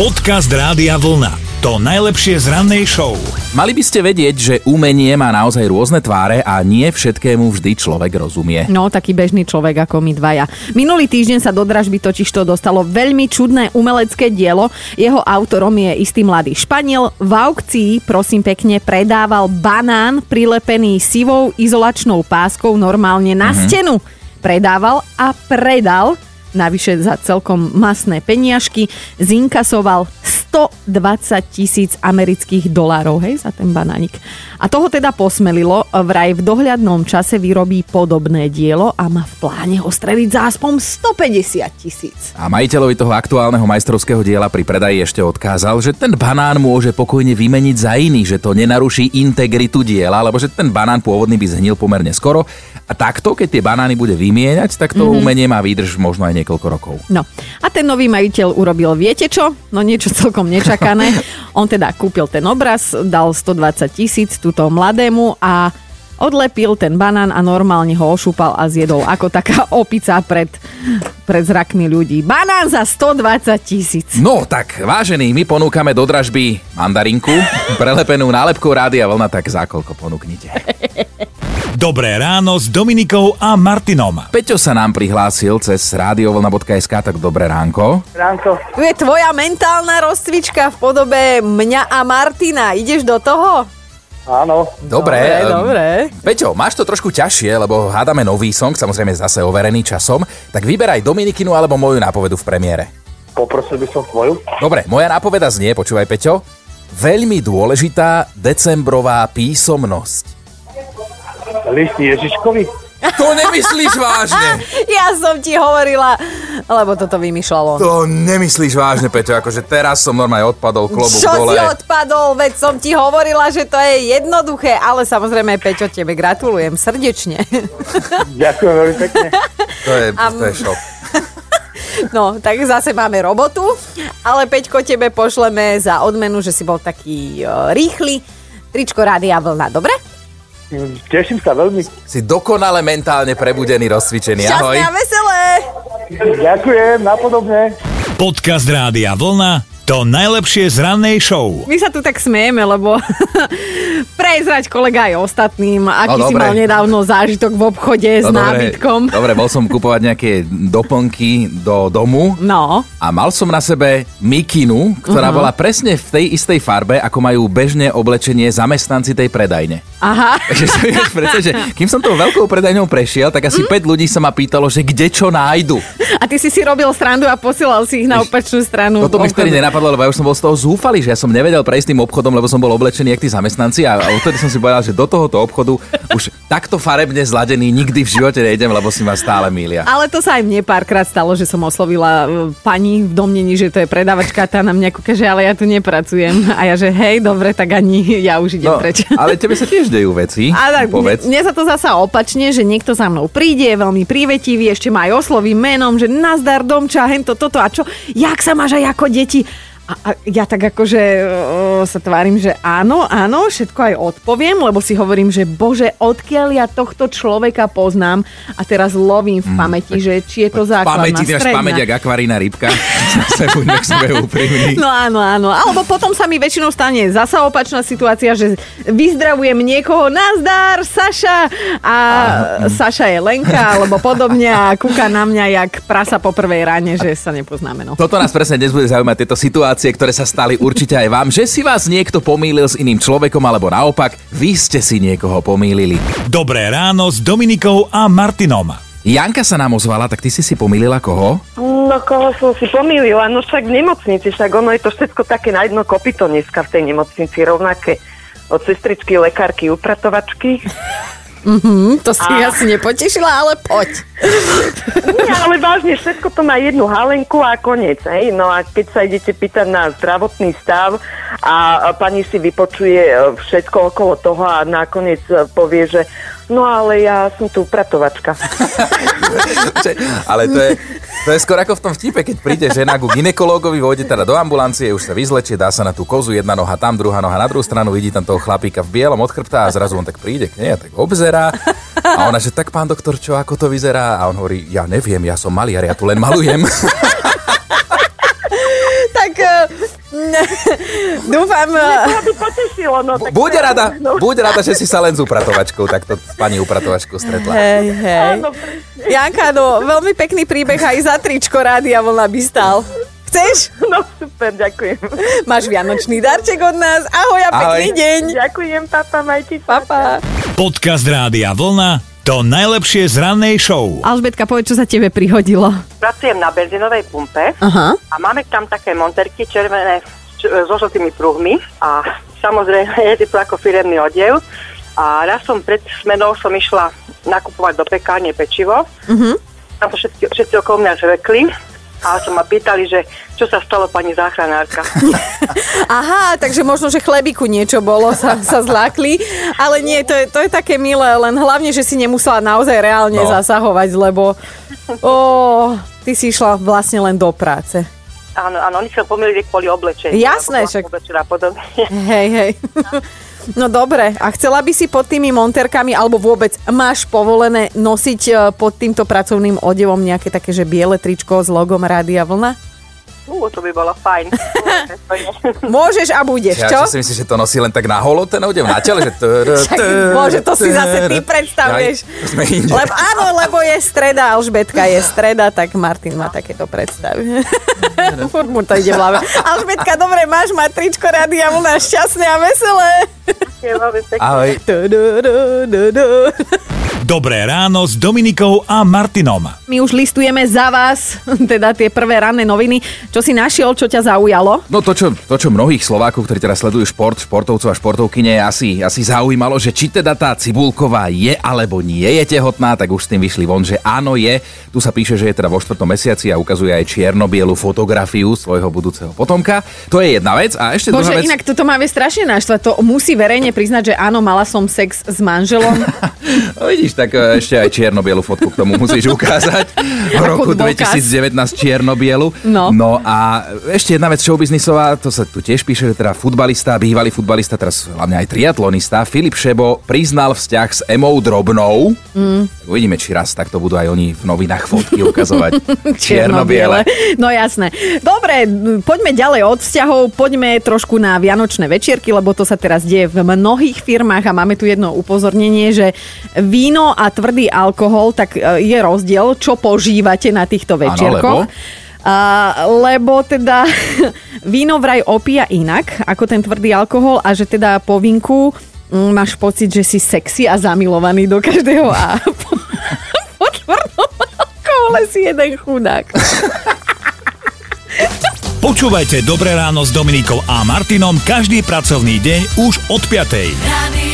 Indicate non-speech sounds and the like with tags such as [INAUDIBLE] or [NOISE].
Podcast Rádia Vlna. To najlepšie z rannej show. Mali by ste vedieť, že umenie má naozaj rôzne tváre a nie všetkému vždy človek rozumie. No, taký bežný človek ako my dvaja. Minulý týždeň sa do dražby totiž to dostalo veľmi čudné umelecké dielo. Jeho autorom je istý mladý Španiel. V aukcii, prosím pekne, predával banán prilepený sivou izolačnou páskou normálne na mm-hmm. stenu. Predával a predal navyše za celkom masné peniažky, zinkasoval 120 tisíc amerických dolárov, hej, za ten banánik. A toho teda posmelilo, vraj v dohľadnom čase vyrobí podobné dielo a má v pláne ho streliť za aspoň 150 tisíc. A majiteľovi toho aktuálneho majstrovského diela pri predaji ešte odkázal, že ten banán môže pokojne vymeniť za iný, že to nenaruší integritu diela, lebo že ten banán pôvodný by zhnil pomerne skoro. A takto, keď tie banány bude vymieňať, tak to mm-hmm. umenie má výdrž možno aj niekoľko rokov. No a ten nový majiteľ urobil, viete čo? No niečo celkom nečakané. [LAUGHS] On teda kúpil ten obraz, dal 120 tisíc túto mladému a odlepil ten banán a normálne ho ošúpal a zjedol ako taká [LAUGHS] opica pred, pred zrakmi ľudí. Banán za 120 tisíc. No tak, vážení, my ponúkame do dražby mandarinku, prelepenú nálepkou Rádia Vlna, tak za koľko ponúknite. [LAUGHS] Dobré ráno s Dominikou a Martinom. Peťo sa nám prihlásil cez radiovlna.sk, tak dobré ránko. Ránko. Tu je tvoja mentálna rozcvička v podobe mňa a Martina. Ideš do toho? Áno. Dobre. Dobre, dobre. Peťo, máš to trošku ťažšie, lebo hádame nový song, samozrejme zase overený časom, tak vyberaj Dominikinu alebo moju nápovedu v premiére. Poprosil by som tvoju. Dobre, moja nápoveda znie, počúvaj Peťo, veľmi dôležitá decembrová písomnosť. List Ježiškovi. To nemyslíš vážne? [LAUGHS] Ja som ti hovorila, lebo toto vymýšľal on. To nemyslíš vážne, Peťo, akože teraz som normálne odpadol klobúk Čo dole. si odpadol? Veď som ti hovorila, že to je jednoduché, ale samozrejme, Peťo, tebe gratulujem srdečne. [LAUGHS] Ďakujem veľmi pekne. To je, to je šok. [LAUGHS] No, tak zase máme robotu, ale Peťko, tebe pošleme za odmenu, že si bol taký uh, rýchly. Tričko Rádia Vlna, dobre? Teším sa veľmi. Si dokonale mentálne prebudený, rozcvičený. Ahoj. Šťastné a veselé! Ďakujem, napodobne. Podcast Rádia Vlna. To najlepšie z rannej show. My sa tu tak smejeme, lebo [LAUGHS] prezrať kolega aj ostatným, aký No, si mal nedávno zážitok v obchode s No, dobre, nábytkom. dobre, bol som kupovať nejaké doplnky do domu No, a mal som na sebe mikinu, ktorá bola presne v tej istej farbe, ako majú bežne oblečenie zamestnanci tej predajne. aha. [LAUGHS] Takže že kým som tou veľkou predajňou prešiel, tak asi 5 ľudí sa ma pýtalo, že kde čo nájdu. A ty si si robil srandu a posielal si ich na opačnú stranu. Toto mi vtedy obchodu. Nenapadlo, lebo ja už som bol z toho zúfalý, že ja som nevedel prejsť tým obchodom, lebo som bol oblečený jak tí zamestnanci a, a odtedy som si povedal, že do tohoto obchodu už takto farebne zladený nikdy v živote nejdem, lebo si ma stále mília. Ale to sa aj mne párkrát stalo, že som oslovila e, pani v domnení, že to je predavačka, tá na mňa kúka, že ale ja tu nepracujem. A ja, že hej, dobre, tak ani [LAUGHS] ja už idem No, preč. [LAUGHS] ale tebe sa tiež dejú veci, A tak, povedz. mne, mne sa to zasa opačne, že niekto za mnou príde, je veľmi prívetivý, ešte ma aj osloví menom, že nazdar domča, hento, toto a čo, jak sa máš aj ako deti? A, a ja tak akože uh, sa tvárim, že áno, áno, všetko aj odpoviem, lebo si hovorím, že bože, odkiaľ ja tohto človeka poznám a teraz lovím v pamäti, že či je to základná, pamäti, stredná. pamäť jak akvarína rybka. [LAUGHS] Zase buďme k sebe úprimní. No áno, áno. Alebo potom sa mi väčšinou stane zasa opačná situácia, že vyzdravujem niekoho, nazdar, Saša a Saša je Lenka, alebo podobne a kúka na mňa jak prasa po prvej ráne, že sa nepoznáme. No. Toto nás presne dnes bude zaujímať, tieto situácie, ktoré sa stali určite aj vám, že si vás niekto pomýlil s iným človekom, alebo naopak, vy ste si niekoho pomýlili. Dobré ráno s Dominikou a Martinom. Janka sa nám ozvala, tak ty si si pomýlila koho? No koho som si pomýlila, no však v nemocnici, však ono je to všetko také na jedno kopito dneska v tej nemocnici, rovnaké od sestričky, lekárky, upratovačky. Hm, to si asi nepotešila, ale poď. Nie, ale vážne, všetko to má jednu halenku a koniec, hej. No a keď sa idete pýtať na zdravotný stav a a pani si vypočuje e, všetko okolo toho a nakoniec e, povie, že no ale ja som tu upratovačka. Že- Ale to je, to je skoro ako v tom vtipe, keď príde žena ku ginekológovi, vôjde teda do ambulancie, už sa vyzlečie, dá sa na tú kozu, jedna noha tam, druhá noha na druhú stranu, vidí tam toho chlapíka v bielom od chrbta a zrazu on tak príde k nej a tak obzerá. A ona, že tak pán doktor, čo, ako to vyzerá? A on hovorí, ja neviem, ja som maliar, ja tu len malujem. Tak e, [LAUGHS] Dúfam, To by potešilo, no tak... Buď rada, No. buď rada, že si sa len s upratovačkou takto s pani upratovačkou stretla. hej, hej. Áno. Janka, no, veľmi pekný príbeh aj za tričko Rádia Vlna by stal. Chceš? No super, ďakujem. Máš vianočný darček od nás. Ahoj a pekný Ahoj. deň. Ďakujem, papa, majte sa. Papa. Podcast Rádia Vlna to najlepšie z rannej show. Alžbetka, povedz, čo sa tebe prihodilo. Pracujem na benzínovej pumpe Aha. a máme tam také monterky červené so žltými pruhmi a samozrejme [LAUGHS] je to ako firemný odev. A raz som pred smenou som išla nakupovať do pekárne pečivo. Uh-huh. Tam to všetci, všetci okolo mňa žvekli a sa ma pýtali, že čo sa stalo pani záchranárka. [LAUGHS] Aha, takže možno, že chlebiku niečo bolo, [LAUGHS] sa, sa zlákli. Ale nie, to je, to je také milé, len hlavne, že si nemusela naozaj reálne No. zasahovať, lebo ó, ty si išla vlastne len do práce. Áno, áno, oni sa pomýlili kvôli oblečeniu. Jasné, však-. [LAUGHS] Hej, hej. No dobre, a chcela by si pod tými monterkami, alebo vôbec máš povolené nosiť e, pod týmto pracovným odevom nejaké také, že biele tričko s logom Rádia Vlna? Ú, to by bolo fajn. [LAUGHS] Môžeš a budeš, Ja čo? čo si myslíš, že to nosí len tak na holo ten odev na tele? Že [LAUGHS] Však, bože, to si zase ty predstavuješ. Lebo, áno, lebo je streda, Alžbetka je streda, tak Martin má takéto predstavy. [LAUGHS] Furt mu to ide v hlave. Alžbetka, dobre, máš matričko Rádia Vlna, šťastné a veselé. Ahoj. Dobré ráno s Dominikou a Martinom. My už listujeme za vás, [LAUGHS] teda tie prvé ranné noviny. Čo si našiel, čo ťa zaujalo? No to čo, to, čo mnohých Slovákov, ktorí teraz sledujú šport, športovcov a športovkyne, asi, asi zaujímalo, že či teda tá Cibulková je alebo nie je tehotná, tak už s tým vyšli von, že áno je. Tu sa píše, že je teda vo štvrtom mesiaci a ukazuje aj čierno-bielu fotografiu svojho budúceho potomka. To je jedna vec. A ešte Bože, druhá vec. inak toto má strašne naštvať. To musí verejne priznať, že áno, mala som sex s manželom. [LAUGHS] [LAUGHS] No vidíš, tak e, ešte aj čierno-bielu fotku k tomu musíš ukázať. [LAUGHS] V roku dôkaz. 2019 čierno-bielu. No. no a ešte jedna vec showbiznisová, to sa tu tiež píše, že teda futbalista, bývalý futbalista, teraz hlavne aj triatlonista, Filip Šebo priznal vzťah s Emou Drobnou. Mm. Uvidíme, či raz takto budú aj oni v novinách fotky [LAUGHS] ukazovať. čierno-biele. No jasné. Dobre, poďme ďalej od vzťahov, poďme trošku na vianočné večierky, lebo to sa teraz deje v mnohých firmách a máme tu jedno upozornenie, že víno a tvrdý alkohol, tak e, je rozdiel, čo požívate na týchto večierkoch. lebo? A, lebo teda [LAUGHS] víno vraj opíja inak ako ten tvrdý alkohol a že teda po vinku máš pocit, že si sexy a zamilovaný do každého a po, [LAUGHS] po tvrdom alkohole si jeden chudák. [LAUGHS] Počúvajte Dobré ráno s Dominikou a Martinom každý pracovný deň už od 5. Radio